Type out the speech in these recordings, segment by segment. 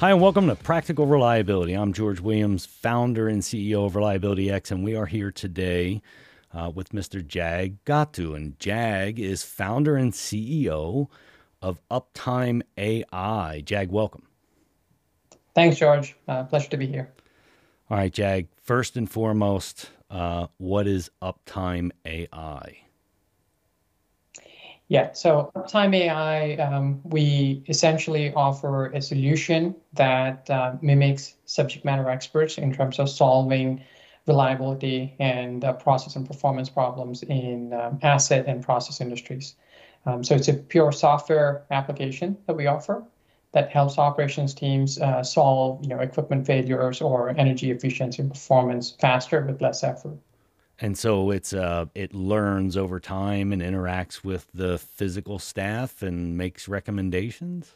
Hi, and welcome to Practical Reliability. I'm George Williams, founder and CEO of Reliability X, and we are here today uh, with Mr. Jag Gattu. And Jag is founder and CEO of Uptime AI. Jag, welcome. Thanks, George. Uh, pleasure to be here. All right, Jag, first and foremost, uh, what is Uptime AI? Yeah, so Uptime AI, um, we essentially offer a solution that uh, mimics subject matter experts in terms of solving reliability and uh, process and performance problems in um, asset and process industries. Um, so it's a pure software application that we offer that helps operations teams uh, solve, you know, equipment failures or energy efficiency performance faster with less effort and so it's uh, it learns over time and interacts with the physical staff and makes recommendations.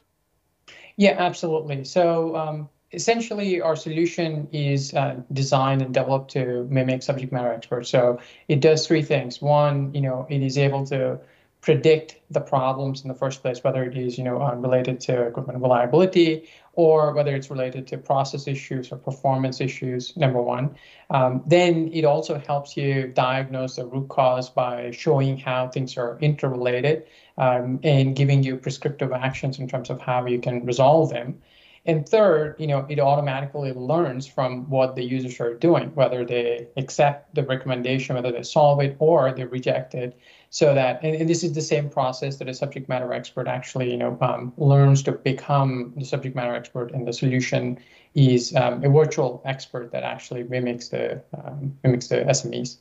Yeah, absolutely. So um, essentially, our solution is uh, designed and developed to mimic subject matter experts. So it does three things. One, you know, it is able to predict the problems in the first place, whether it is you know uh, related to equipment reliability or whether it's related to process issues or performance issues. Number one, um, then it also helps you diagnose the root cause by showing how things are interrelated um, and giving you prescriptive actions in terms of how you can resolve them. And third, you know, it automatically learns from what the users are doing, whether they accept the recommendation, whether they solve it or they reject it. So that, and, and this is the same process that a subject matter expert actually, you know, um, learns to become the subject matter expert, and the solution is um, a virtual expert that actually mimics the um, mimics the SMEs.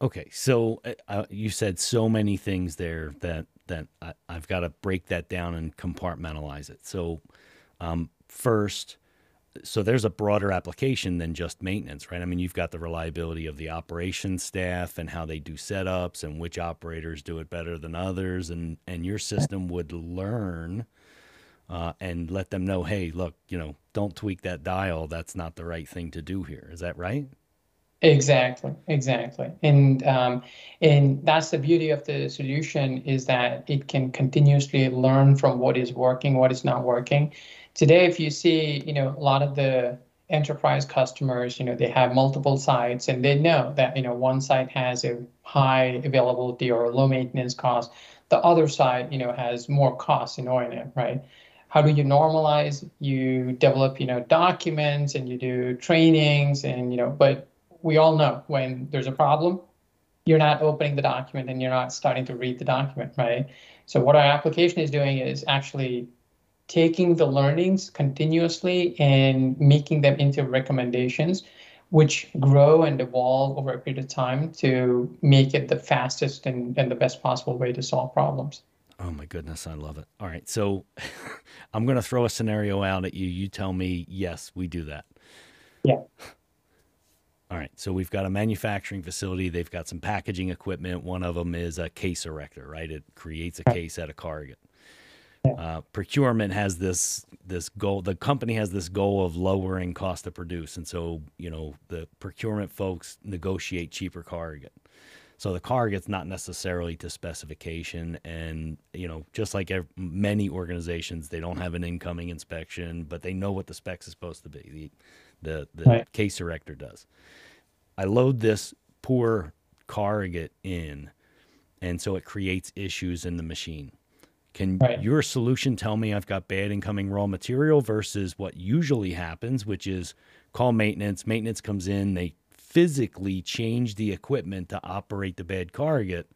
Okay, so uh, uh, you said so many things there that that I, have got to break that down and compartmentalize it. So um, first, so there's a broader application than just maintenance, right? I mean, you've got the reliability of the operations staff and how they do setups and which operators do it better than others, and and your system would learn uh, and let them know, hey, look, you know, don't tweak that dial. That's not the right thing to do here. Is that right? Exactly, exactly, and um, and that's the beauty of the solution is that it can continuously learn from what is working, what is not working. Today, if you see, you know, a lot of the enterprise customers, you know, they have multiple sites and they know that, you know, one site has a high availability or low maintenance cost. The other side, you know, has more costs in O&M, right? How do you normalize? You develop, you know, documents and you do trainings and, you know, but we all know when there's a problem, you're not opening the document and you're not starting to read the document, right? So what our application is doing is actually taking the learnings continuously and making them into recommendations which grow and evolve over a period of time to make it the fastest and, and the best possible way to solve problems. Oh my goodness, I love it. All right, so I'm going to throw a scenario out at you. You tell me, yes, we do that. Yeah. All right, so we've got a manufacturing facility. They've got some packaging equipment. One of them is a case erector, right? It creates a case at a corrugate. Uh, procurement has this this goal. The company has this goal of lowering cost to produce, and so you know the procurement folks negotiate cheaper corrugate. So the corrugate's not necessarily to specification, and you know just like many organizations, they don't have an incoming inspection, but they know what the specs is supposed to be. The the, the right. case erector does. I load this poor corrugate in, and so it creates issues in the machine can right. your solution tell me I've got bad incoming raw material versus what usually happens, which is call maintenance, maintenance comes in, they physically change the equipment to operate the bad corrugate.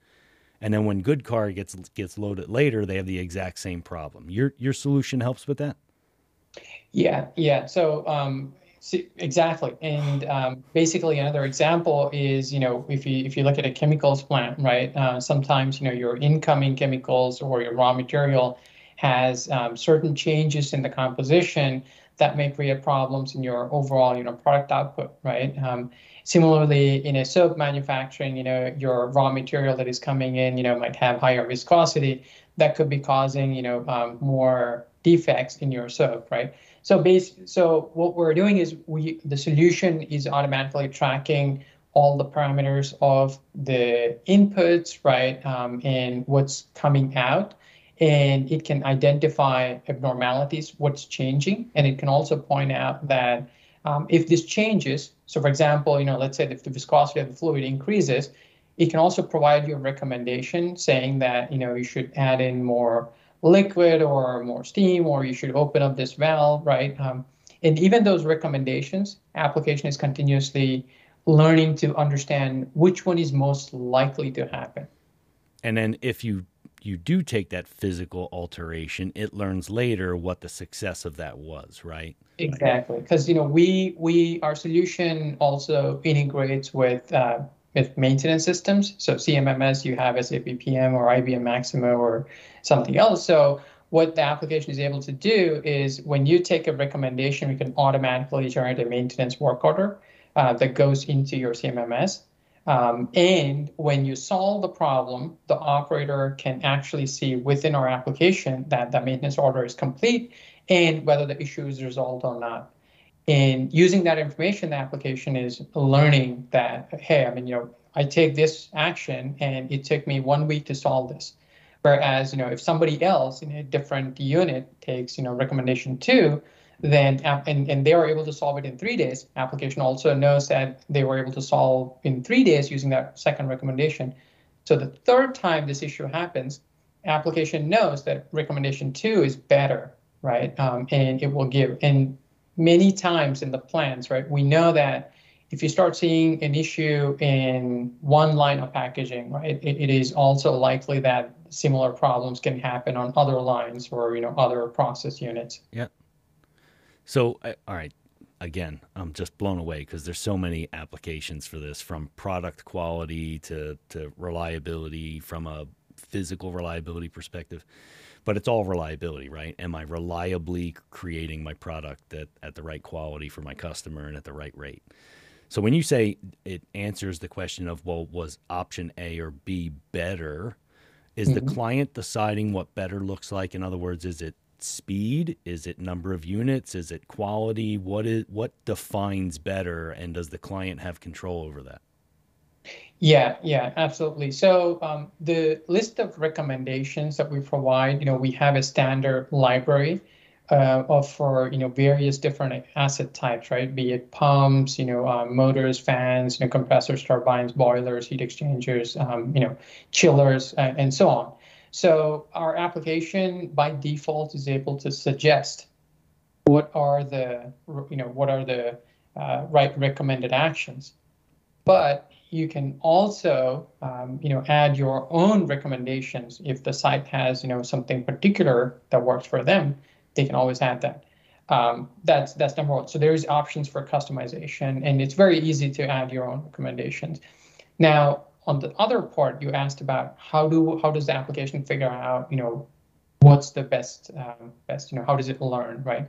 And then when good car gets gets loaded later, they have the exact same problem. Your your solution helps with that. Yeah, yeah. So um, exactly. And um, basically, another example is, you know, if you if you look at a chemicals plant, right? Uh, sometimes, you know, your incoming chemicals or your raw material has um, certain changes in the composition that may create problems in your overall, you know, product output, right? Um, similarly, in a soap manufacturing, you know, your raw material that is coming in, you know, might have higher viscosity that could be causing, you know, um, more defects in your soap, right? So base, so what we're doing is we the solution is automatically tracking all the parameters of the inputs, right, um, and what's coming out, and it can identify abnormalities, what's changing, and it can also point out that um, if this changes, so for example, you know, let's say if the viscosity of the fluid increases, it can also provide you a recommendation saying that you know you should add in more liquid or more steam, or you should open up this valve, right? Um, and even those recommendations, application is continuously learning to understand which one is most likely to happen. And then if you you do take that physical alteration, it learns later what the success of that was, right? Exactly, because you know we we our solution also integrates with uh, with maintenance systems. So CMMS, you have SAP PM or IBM Maximo or something else. So what the application is able to do is when you take a recommendation, we can automatically generate a maintenance work order uh, that goes into your CMMS. Um, and when you solve the problem, the operator can actually see within our application that the maintenance order is complete and whether the issue is resolved or not. And using that information, the application is learning that, hey, I mean, you know, I take this action and it took me one week to solve this. Whereas, you know, if somebody else in a different unit takes, you know, recommendation two, then and, and they were able to solve it in three days. Application also knows that they were able to solve in three days using that second recommendation. So the third time this issue happens, application knows that recommendation two is better, right? Um, and it will give. And many times in the plans, right, we know that if you start seeing an issue in one line of packaging, right, it, it is also likely that similar problems can happen on other lines or you know other process units. Yeah. So, all right, again, I'm just blown away because there's so many applications for this from product quality to, to reliability from a physical reliability perspective. But it's all reliability, right? Am I reliably creating my product at, at the right quality for my customer and at the right rate? So when you say it answers the question of, well, was option A or B better? Is mm-hmm. the client deciding what better looks like? In other words, is it speed? Is it number of units? Is it quality? What is what defines better, and does the client have control over that? Yeah, yeah, absolutely. So um, the list of recommendations that we provide, you know, we have a standard library uh, of for you know various different asset types, right? Be it pumps, you know, uh, motors, fans, you know, compressors, turbines, boilers, heat exchangers, um, you know, chillers, uh, and so on. So our application by default is able to suggest what are the you know what are the uh, right recommended actions, but you can also um, you know add your own recommendations if the site has you know something particular that works for them. They can always add that. Um, that's that's number one. So there's options for customization, and it's very easy to add your own recommendations. Now, on the other part, you asked about how do how does the application figure out you know what's the best um, best you know how does it learn right,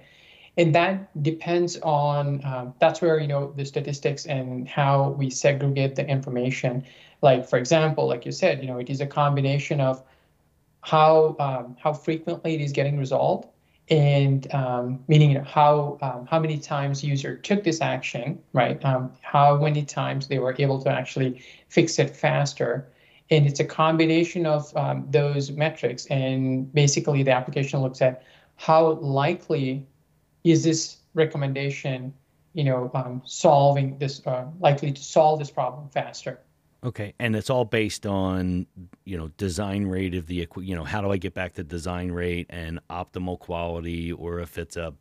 and that depends on um, that's where you know the statistics and how we segregate the information. Like for example, like you said, you know it is a combination of how um, how frequently it is getting resolved and um, meaning you know, how um, how many times user took this action, right? Um, how many times they were able to actually fix it faster, and it's a combination of um, those metrics. And basically, the application looks at how likely is this recommendation, you know, um, solving this, uh, likely to solve this problem faster. Okay, and it's all based on you know design rate of the you know how do I get back to design rate and optimal quality, or if it's a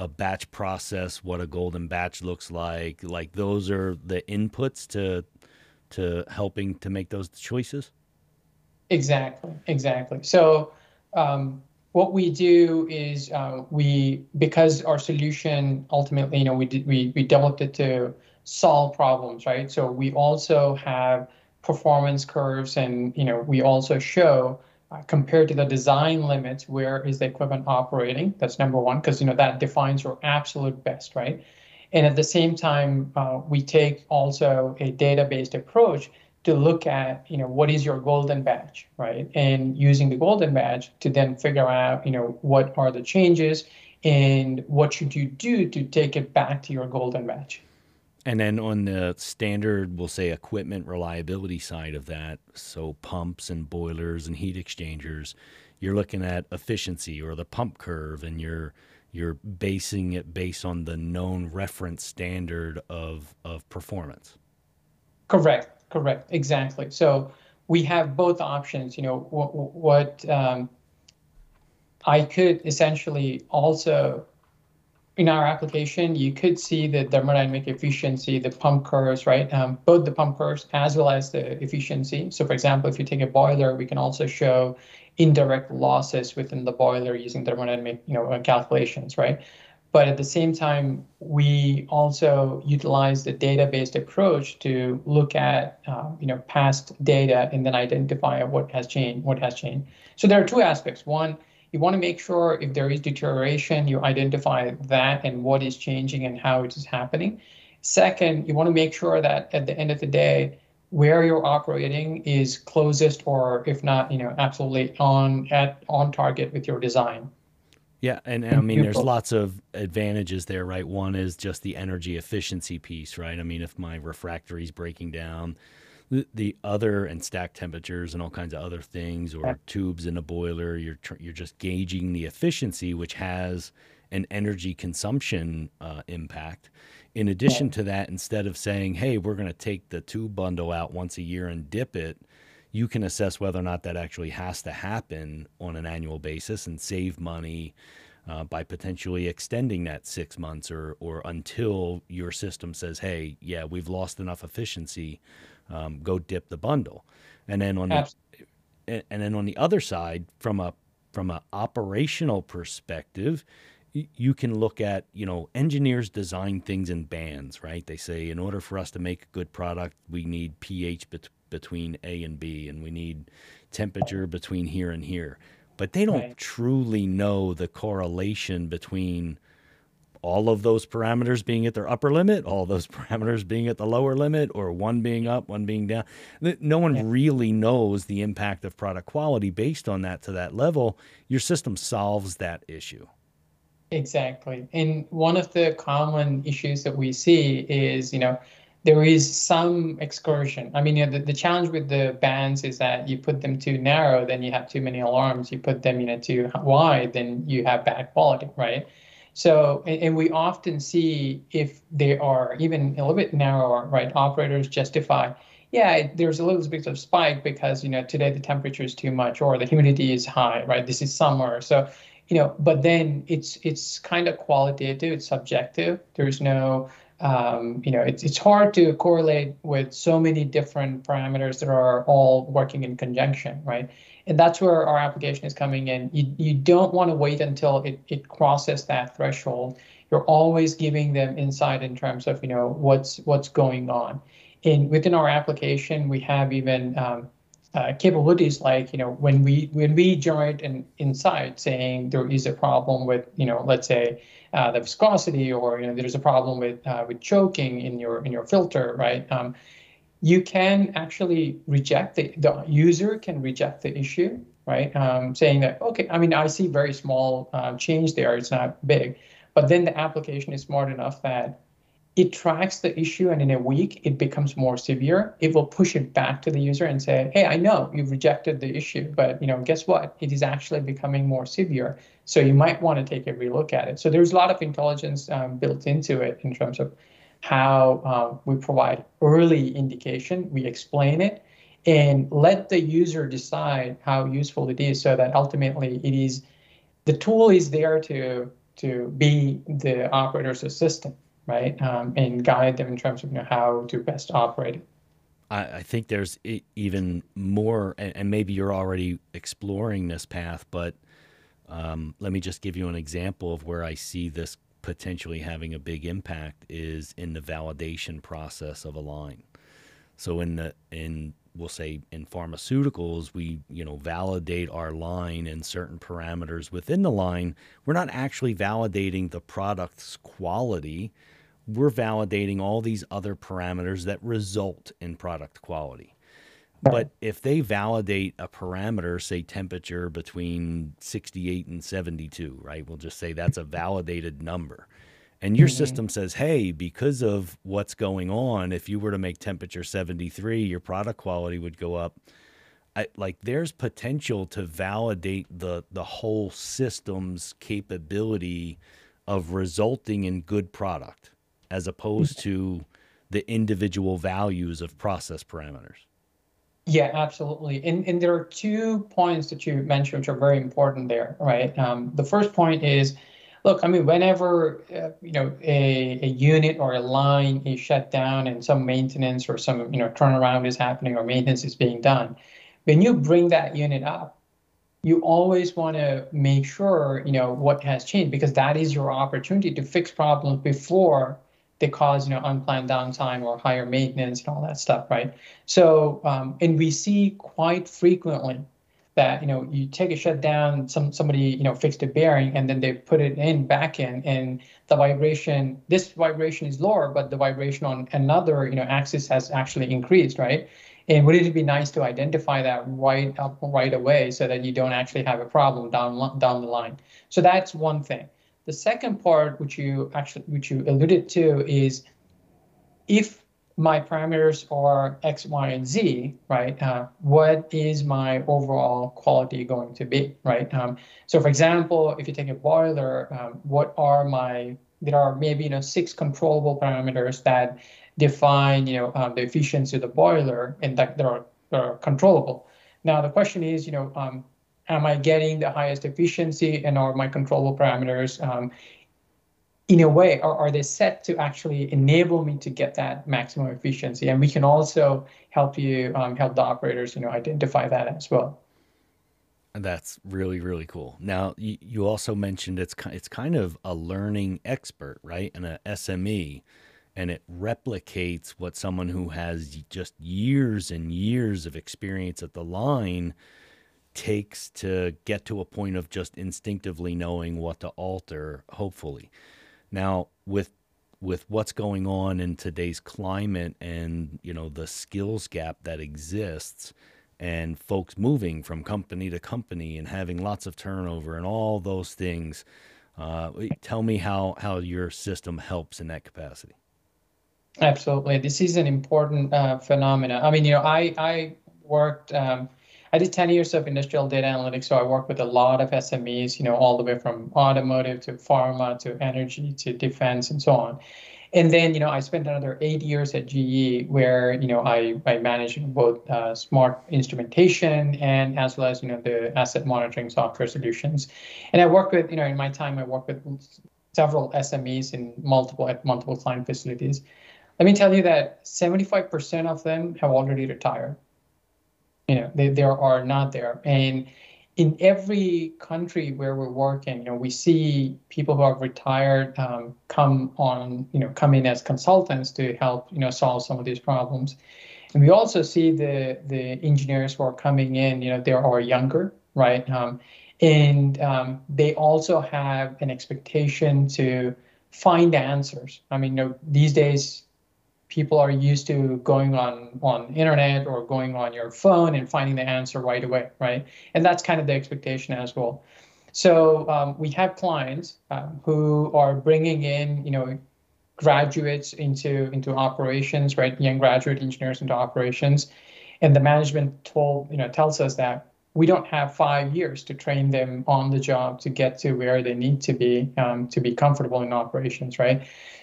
a batch process, what a golden batch looks like. Like those are the inputs to to helping to make those choices. Exactly, exactly. So um, what we do is uh, we because our solution ultimately, you know, we did, we we developed it to solve problems, right? So we also have performance curves and, you know, we also show uh, compared to the design limits, where is the equipment operating? That's number one, because, you know, that defines your absolute best, right? And at the same time, uh, we take also a data-based approach to look at, you know, what is your golden batch, right? And using the golden batch to then figure out, you know, what are the changes and what should you do to take it back to your golden batch. And then on the standard, we'll say equipment reliability side of that, so pumps and boilers and heat exchangers, you're looking at efficiency or the pump curve and you're you're basing it based on the known reference standard of of performance. Correct, correct, exactly. So we have both options. You know what, what um, I could essentially also in our application, you could see the thermodynamic efficiency, the pump curves, right? Um, both the pump curves as well as the efficiency. So for example, if you take a boiler, we can also show indirect losses within the boiler using thermodynamic you know, calculations, right? But at the same time, we also utilize the data-based approach to look at um, you know past data and then identify what has changed, what has changed. So there are two aspects. One, you want to make sure if there is deterioration, you identify that and what is changing and how it is happening. Second, you want to make sure that at the end of the day, where you're operating is closest or if not, you know, absolutely on at on target with your design. Yeah, and, and I mean, there's lots of advantages there, right? One is just the energy efficiency piece, right? I mean, if my refractory is breaking down, the, other and stack temperatures and all kinds of other things, or tubes in a boiler. You're tr- you're just gauging the efficiency, which has an energy consumption uh, impact. In addition to that, instead of saying, "Hey, we're going to take the tube bundle out once a year and dip it," you can assess whether or not that actually has to happen on an annual basis and save money. Uh, by potentially extending that six months or or until your system says, "Hey, yeah, we've lost enough efficiency um, go dip the bundle. And then on the, and then on the other side, from a from an operational perspective, you can look at you know engineers design things in bands, right? They say in order for us to make a good product, we need pH between A and B, and we need temperature between here and here. But they don't right. truly know the correlation between all of those parameters being at their upper limit, all those parameters being at the lower limit, or one being up, one being down. No one yeah. really knows the impact of product quality based on that to that level. Your system solves that issue. Exactly. And one of the common issues that we see is, you know, there is some excursion. I mean, you know, the, the challenge with the bands is that you put them too narrow, then you have too many alarms. You put them, you know, too wide, then you have bad quality, right? So, and, and, we often see if they are even a little bit narrower, right? Operators justify, yeah, there's a little bit of spike because you know today the temperature is too much or the humidity is high, right? This is summer, so you know. But then it's it's kind of qualitative, it's subjective. There's no um, you know, it's, it's hard to correlate with so many different parameters that are all working in conjunction, right? And that's where our application is coming in. You, you don't want to wait until it, it crosses that threshold. You're always giving them insight in terms of, you know, what's what's going on. And within our application, we have even um, uh, capabilities like, you know, when we when we generate an insight saying there is a problem with, you know, let's say uh, the viscosity or, you know, there's a problem with uh, with choking in your in your filter, right? Um, you can actually reject the, the user can reject the issue, right? Um, saying that, okay, I mean, I see very small uh, change there, it's not big. But then the application is smart enough that it tracks the issue and in a week it becomes more severe. It will push it back to the user and say hey i know you've rejected the issue but you know guess what? It is actually becoming more severe. So you might want to take a relook at it. So there's a lot of intelligence um, built into it in terms of how uh, we provide early indication, we explain it, and let the user decide how useful it is so that ultimately it is the tool is there to to be the operator's assistant, right? Um, and guide them in terms of you know, how to best operate. I, I think there's even more, and, and, maybe you're already exploring this path, but um, let me just give you an example of where I see this potentially having a big impact is in the validation process of a line. So in the in we'll say in pharmaceuticals we you know validate our line and certain parameters within the line we're not actually validating the product's quality we're validating all these other parameters that result in product quality but if they validate a parameter, say temperature between 68 and 72, right? We'll just say that's a validated number. And your mm-hmm. system says, hey, because of what's going on, if you were to make temperature 73, your product quality would go up I, like there's potential to validate the the whole system's capability of resulting in good product as opposed to the individual values of process parameters. Yeah, absolutely. And and there are two points that you mentioned which are very important there, right? Um, the first point is, look, I mean, whenever uh, you know a, a unit or a line is shut down and some maintenance or some you know turnaround is happening or maintenance is being done, when you bring that unit up, you always want to make sure you know what has changed because that is your opportunity to fix problems before they cause you know unplanned downtime or higher maintenance and all that stuff, right? So um, and we see quite frequently that you know you take a shutdown, some somebody you know fixed a bearing and then they put it in back in, and the vibration this vibration is lower, but the vibration on another you know axis has actually increased, right? And would it be nice to identify that right up right away so that you don't actually have a problem down down the line? So that's one thing. The second part, which you actually which you alluded to, is if my parameters are X, Y, and Z, right? Uh, what is my overall quality going to be, right? Um, so, for example, if you take a boiler, um, what are my there are maybe you know six controllable parameters that define you know um, the efficiency of the boiler, and that they are, are controllable. Now the question is, you know, um, am I getting the highest efficiency and are my controllable parameters um, in a way, are, are they set to actually enable me to get that maximum efficiency? And we can also help you um, help the operators, you know, identify that as well. That's really really cool. Now you, you also mentioned it's it's kind of a learning expert, right? And a SME, and it replicates what someone who has just years and years of experience at the line takes to get to a point of just instinctively knowing what to alter hopefully now with with what's going on in today's climate and you know the skills gap that exists and folks moving from company to company and having lots of turnover and all those things uh, tell me how how your system helps in that capacity. Absolutely. This is an important uh, phenomenon i mean you know i i worked um, I did 10 years of industrial data analytics, so I work with a lot of SMEs, you know, all the way from automotive to pharma to energy to defense and so on. And then, you know, I spent another eight years at GE where, you know, I, I managed both uh, smart instrumentation and as well as, you know, the asset monitoring software solutions. And I worked with, you know, in my time, I worked with several SMEs in multiple at multiple client facilities. Let me tell you that 75% of them have already retired you know they, they are not there. And in every country where we're working you know we see people who have retired um, come on you know come in as consultants to help you know solve some of these problems. And we also see the the engineers who are coming in you know they are younger right? Um, and um, they also have an expectation to find answers. I mean you know these days people are used to going on on internet or going on your phone and finding the answer right away, right? And that's kind of the expectation as well. So um, we have clients um, who are bringing in, you know, graduates into into operations, right? Young graduate engineers into operations, and the management told, you know, tells us that we don't have five years to train them on the job to get to where they need to be um, to be comfortable in operations, right?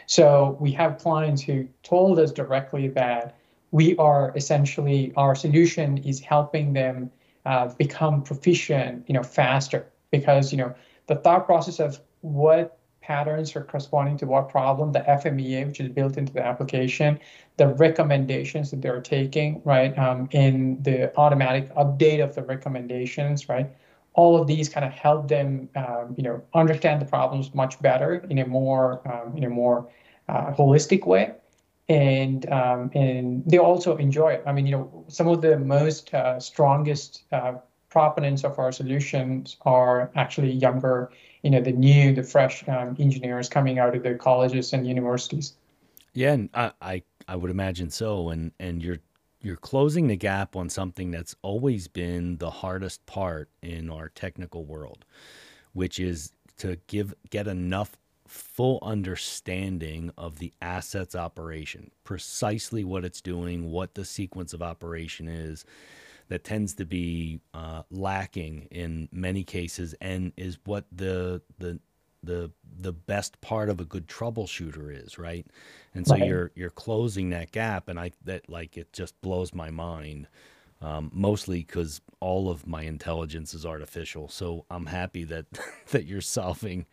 So we have clients who told us directly that we are essentially our solution is helping them uh, become proficient, you know, faster because you know the thought process of what patterns are corresponding to what problem, the FMEA, which is built into the application, the recommendations that they're taking, right, um, in the automatic update of the recommendations, right, all of these kind of help them, um, you know, understand the problems much better in a more, um, in a more uh, holistic way, and um, and they also enjoy it. I mean, you know, some of the most uh, strongest uh, proponents of our solutions are actually younger, you know, the new, the fresh um, engineers coming out of the colleges and universities. Yeah, and I, I I would imagine so, and and you're you're closing the gap on something that's always been the hardest part in our technical world, which is to give get enough full understanding of the asset's operation, precisely what it's doing, what the sequence of operation is, that tends to be uh, lacking in many cases, and is what the the the the best part of a good troubleshooter is, right? And so Right. you're you're closing that gap, and I that like it just blows my mind. Um, mostly because all of my intelligence is artificial, so I'm happy that that you're solving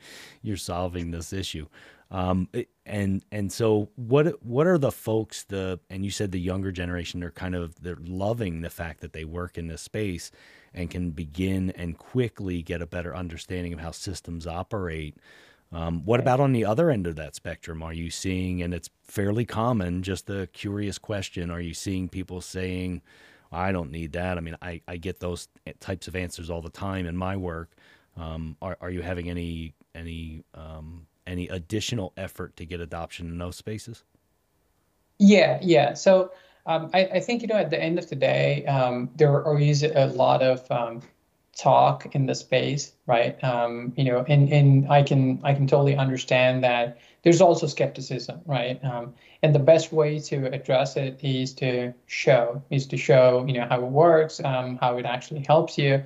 you're solving this issue. Um, and and so what what are the folks the and you said the younger generation they're kind of they're loving the fact that they work in this space and can begin and quickly get a better understanding of how systems operate. Um, what about on the other end of that spectrum? Are you seeing, and it's fairly common, just a curious question, are you seeing people saying, I don't need that? I mean, I, I get those types of answers all the time in my work. Um, are, are you having any any um, any additional effort to get adoption in those spaces? Yeah, yeah. So um, I, I think, you know, at the end of the day, um, there is a lot of um, talk in the space, right? Um, you know, and, and I can I can totally understand that there's also skepticism, right? Um, and the best way to address it is to show, is to show, you know, how it works, um, how it actually helps you.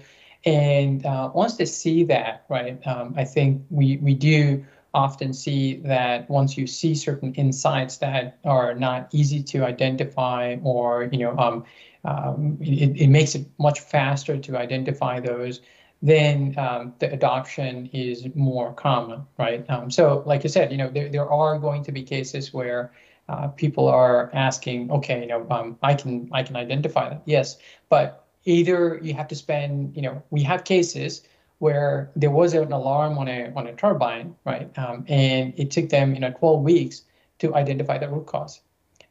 And uh, once they see that, right, I think we we do often see that once you see certain insights that are not easy to identify or you know um, um, it, it makes it much faster to identify those then um, the adoption is more common right? Um, so like you said you know there, there are going to be cases where uh, people are asking okay you know um, i can i can identify that. Yes but either you have to spend you know we have cases where there was an alarm on a on a turbine, right? Um, and it took them you know 12 weeks to identify the root cause.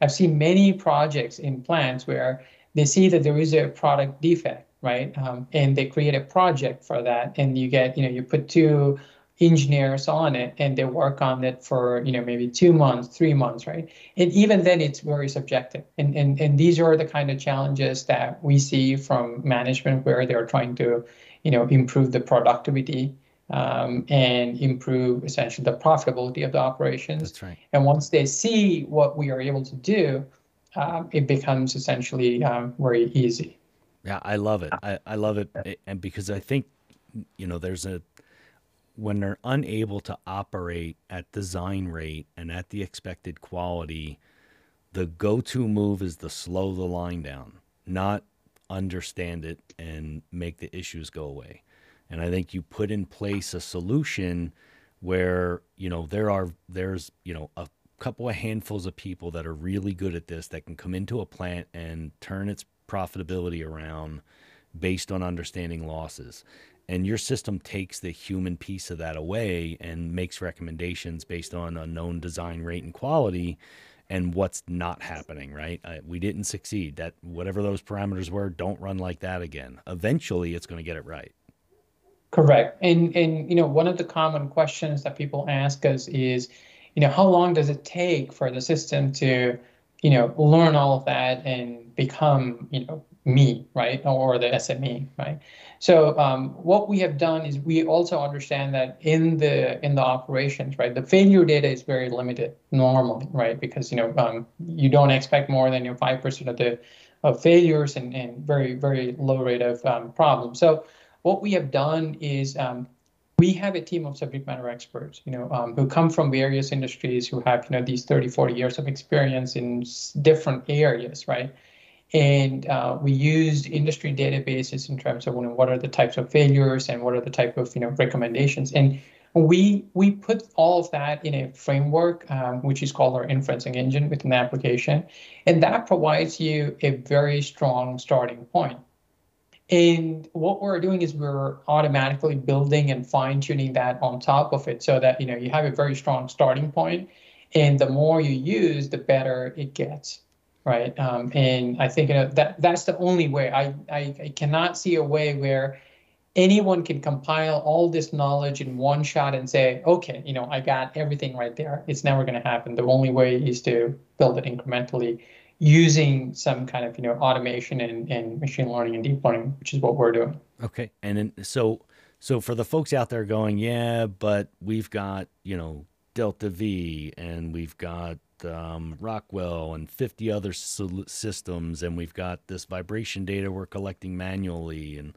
I've seen many projects in plants where they see that there is a product defect, right? Um, and they create a project for that, and you get you know you put two engineers on it and they work on it for you know maybe two months three months right and even then it's very subjective and and, and these are the kind of challenges that we see from management where they're trying to you know, improve the productivity um, and improve essentially the profitability of the operations. That's right. And once they see what we are able to do, um, it becomes essentially um, very easy. Yeah, I love it. I, I love it. And because I think, you know, there's a, when they're unable to operate at design rate and at the expected quality, the go to move is to slow the line down, not understand it and make the issues go away. And I think you put in place a solution where, you know, there are, there's, you know, a couple of handfuls of people that are really good at this that can come into a plant and turn its profitability around based on understanding losses. And your system takes the human piece of that away and makes recommendations based on a known design rate and quality and what's not happening, right? Uh, we didn't succeed. That whatever those parameters were, don't run like that again. Eventually, it's going to get it right. Correct. And and you know, one of the common questions that people ask us is, you know, how long does it take for the system to, you know, learn all of that and become, you know, me, right, or the SME, right? So um, what we have done is we also understand that in the in the operations, right, the failure data is very limited normally, right, because you know um, you don't expect more than you know five percent of the of failures and, and very very low rate of um, problems. So what we have done is um, we have a team of subject matter experts, you know, um, who come from various industries, who have, you know, these 30, 40 years of experience in different areas, right? And uh, we used industry databases in terms of you know, what are the types of failures and what are the type of, you know, recommendations. And we we put all of that in a framework, um, which is called our inferencing engine within the application, and that provides you a very strong starting point. And what we're doing is we're automatically building and fine tuning that on top of it so that you know you have a very strong starting point, and the more you use, the better it gets, right? Um, and I think you know, that that's the only way. I, I I cannot see a way where anyone can compile all this knowledge in one shot and say, okay, you know, I got everything right there. It's never going to happen. The only way is to build it incrementally using some kind of, you know, automation and, and machine learning and deep learning, which is what we're doing. Okay. And then, so, so for the folks out there going, yeah, but we've got, you know, DeltaV and we've got um, Rockwell and 50 other sol- systems, and we've got this vibration data we're collecting manually, and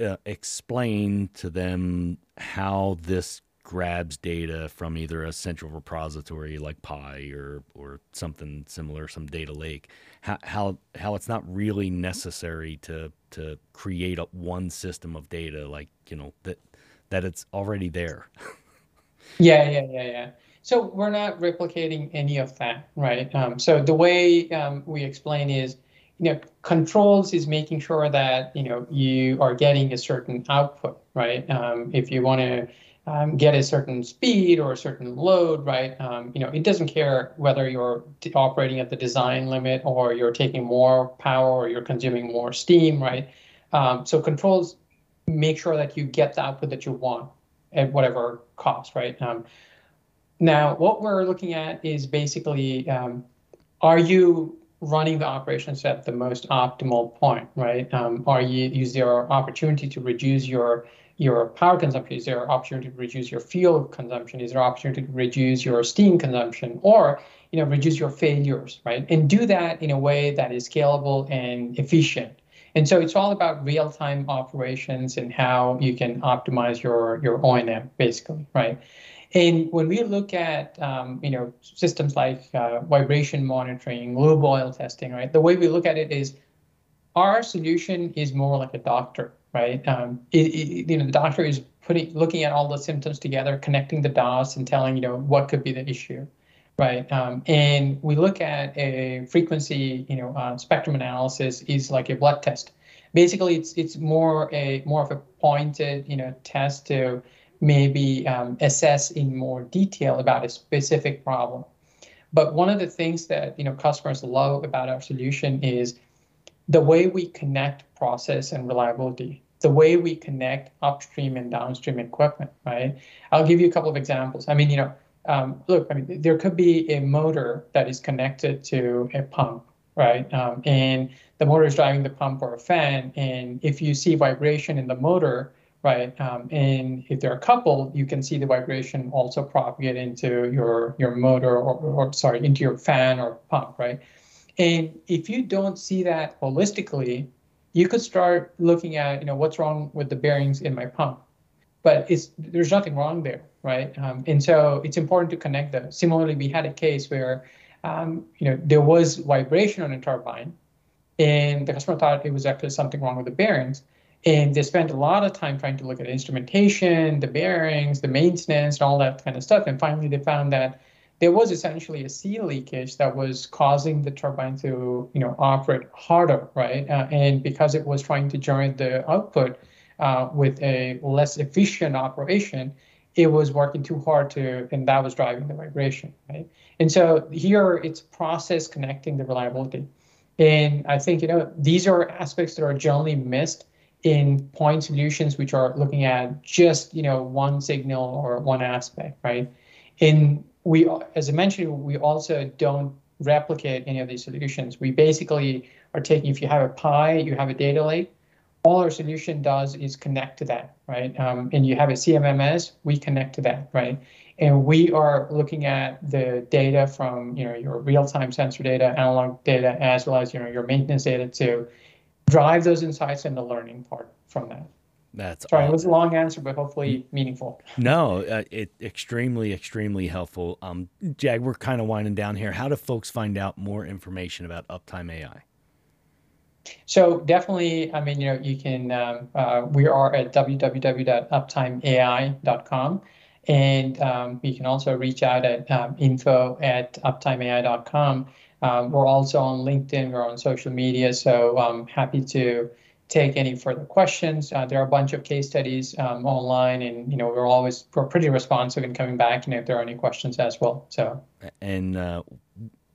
uh, explain to them how this grabs data from either a central repository like PI or or something similar, some data lake. How how how it's not really necessary to to create a, one system of data, like you know that that it's already there. yeah, yeah, yeah, yeah. So we're not replicating any of that, right? Um, so the way um, we explain is you know, controls is making sure that you know you are getting a certain output, right? Um, if you want to um, get a certain speed or a certain load, right? Um, you know, it doesn't care whether you're operating at the design limit or you're taking more power or you're consuming more steam, right? Um, so controls make sure that you get the output that you want at whatever cost, right? Um, now, what we're looking at is basically, um, are you running the operations at the most optimal point, right? Um, are you is there opportunity to reduce your your power consumption? Is there opportunity to reduce your fuel consumption? Is there opportunity to reduce your steam consumption, or you know reduce your failures, right? And do that in a way that is scalable and efficient. And so it's all about real-time operations and how you can optimize your your O&M, basically, right? And when we look at um, you know systems like uh, vibration monitoring, lube oil testing, right? The way we look at it is our solution is more like a doctor, right? Um, it, it, you know, the doctor is putting looking at all the symptoms together, connecting the dots, and telling you know what could be the issue, right? Um, and we look at a frequency, you know, uh, spectrum analysis is like a blood test. Basically, it's it's more a more of a pointed, you know, test to maybe um, assess in more detail about a specific problem. But one of the things that you know customers love about our solution is the way we connect process and reliability, the way we connect upstream and downstream equipment. Right? I'll give you a couple of examples. I mean, you know, um, look, I mean, there could be a motor that is connected to a pump, right? Um, and the motor is driving the pump or a fan, and if you see vibration in the motor, right? Um, and if they're coupled, you can see the vibration also propagate into your your motor or, or sorry, into your fan or pump, right? And if you don't see that holistically, you could start looking at, you know, what's wrong with the bearings in my pump. But it's there's nothing wrong there, right? Um, and so it's important to connect those. Similarly, we had a case where, um, you know, there was vibration on a turbine, and the customer thought it was actually something wrong with the bearings and they spent a lot of time trying to look at instrumentation, the bearings, the maintenance, and all that kind of stuff. And finally, they found that there was essentially a seal leakage that was causing the turbine to, you know, operate harder, right? Uh, and because it was trying to generate the output uh, with a less efficient operation, it was working too hard to, and that was driving the vibration, right? And so here it's process connecting the reliability. And I think, you know, these are aspects that are generally missed in point solutions which are looking at just you know one signal or one aspect right? In we as i mentioned we also don't replicate any of these solutions. We basically are taking if you have a PI you have a data lake all our solution does is connect to that right? Um, and you have a CMMS we connect to that right? And we are looking at the data from you know your real-time sensor data analog data as well as you know your maintenance data to drive those insights and the learning part from that. That's sorry, awesome. it was a long answer, but hopefully meaningful. No, uh, it extremely, extremely helpful. Um, Jag, we're kind of winding down here. How do folks find out more information about Uptime AI? So definitely, I mean, you know, you can. Um, uh, we are at www.uptimeai.com, and um, you can also reach out at um, info at uptimeai.com. Um, we're also on LinkedIn, we're on social media, so I'm happy to take any further questions. Uh, there are a bunch of case studies um, online, and you know we're always we're pretty responsive in coming back, and if there are any questions as well. So. And uh,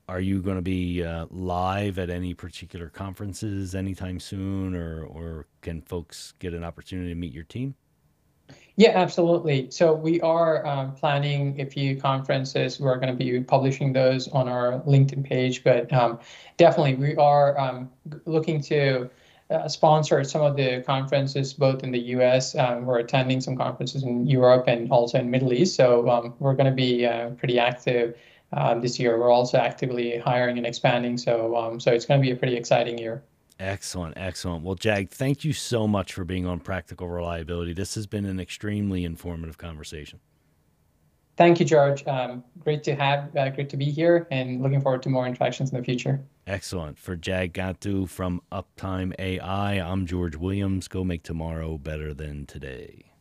are you going to be uh, live at any particular conferences anytime soon, or or can folks get an opportunity to meet your team? Yeah, absolutely. So we are um, planning a few conferences. We're going to be publishing those on our LinkedIn page, but um, definitely we are um, looking to uh, sponsor some of the conferences both in the U.S. Um, we're attending some conferences in Europe and also in Middle East. So um, we're going to be uh, pretty active uh, this year. We're also actively hiring and expanding, so um, so it's going to be a pretty exciting year. Excellent, excellent. Well, Jag, thank you so much for being on Practical Reliability. This has been an extremely informative conversation. Thank you, George. Um, great to have, uh, great to be here, and looking forward to more interactions in the future. Excellent. For Jag Gattu from Uptime AI, I'm George Williams. Go make tomorrow better than today.